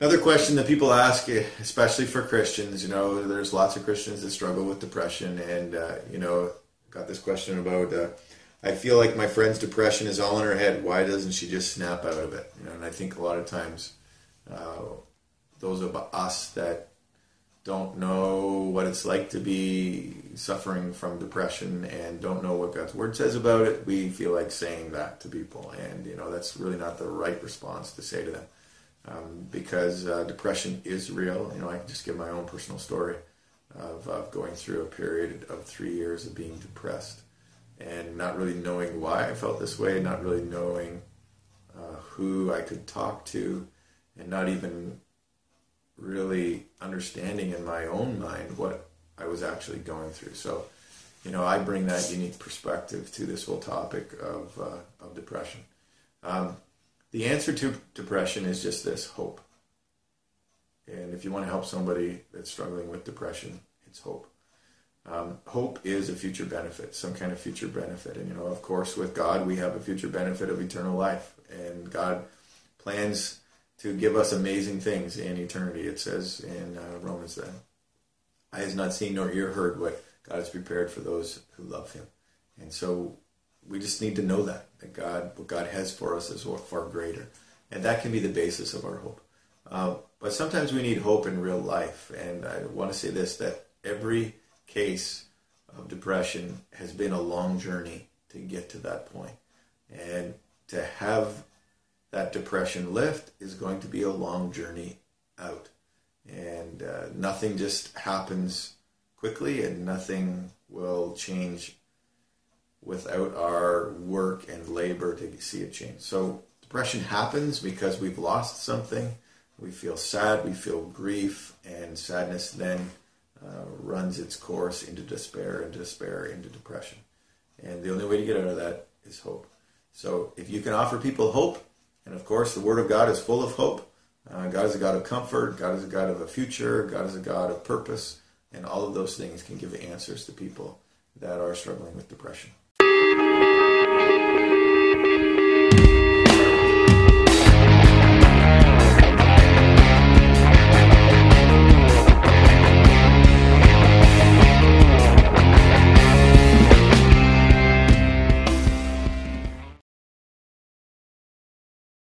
Another question that people ask, especially for Christians, you know, there's lots of Christians that struggle with depression, and uh, you know, got this question about. Uh, I feel like my friend's depression is all in her head. Why doesn't she just snap out of it? You know, and I think a lot of times, uh, those of us that don't know what it's like to be suffering from depression and don't know what God's word says about it, we feel like saying that to people, and you know, that's really not the right response to say to them um, because uh, depression is real. You know, I can just give my own personal story of, of going through a period of three years of being depressed and not really knowing why I felt this way, not really knowing uh, who I could talk to, and not even really understanding in my own mind what I was actually going through. So, you know, I bring that unique perspective to this whole topic of, uh, of depression. Um, the answer to depression is just this hope. And if you want to help somebody that's struggling with depression, it's hope. Um, hope is a future benefit, some kind of future benefit. And, you know, of course, with God, we have a future benefit of eternal life. And God plans to give us amazing things in eternity. It says in uh, Romans that eye has not seen nor ear heard what God has prepared for those who love Him. And so we just need to know that that God, what God has for us, is far greater, and that can be the basis of our hope. Uh, but sometimes we need hope in real life, and I want to say this: that every case of depression has been a long journey to get to that point, and to have that depression lift is going to be a long journey out, and uh, nothing just happens quickly, and nothing will change without our work and labor to see it change. So depression happens because we've lost something. We feel sad, we feel grief, and sadness then uh, runs its course into despair, into despair, into depression. And the only way to get out of that is hope. So if you can offer people hope, and of course the Word of God is full of hope. Uh, God is a God of comfort. God is a God of a future. God is a God of purpose. And all of those things can give answers to people that are struggling with depression. thank you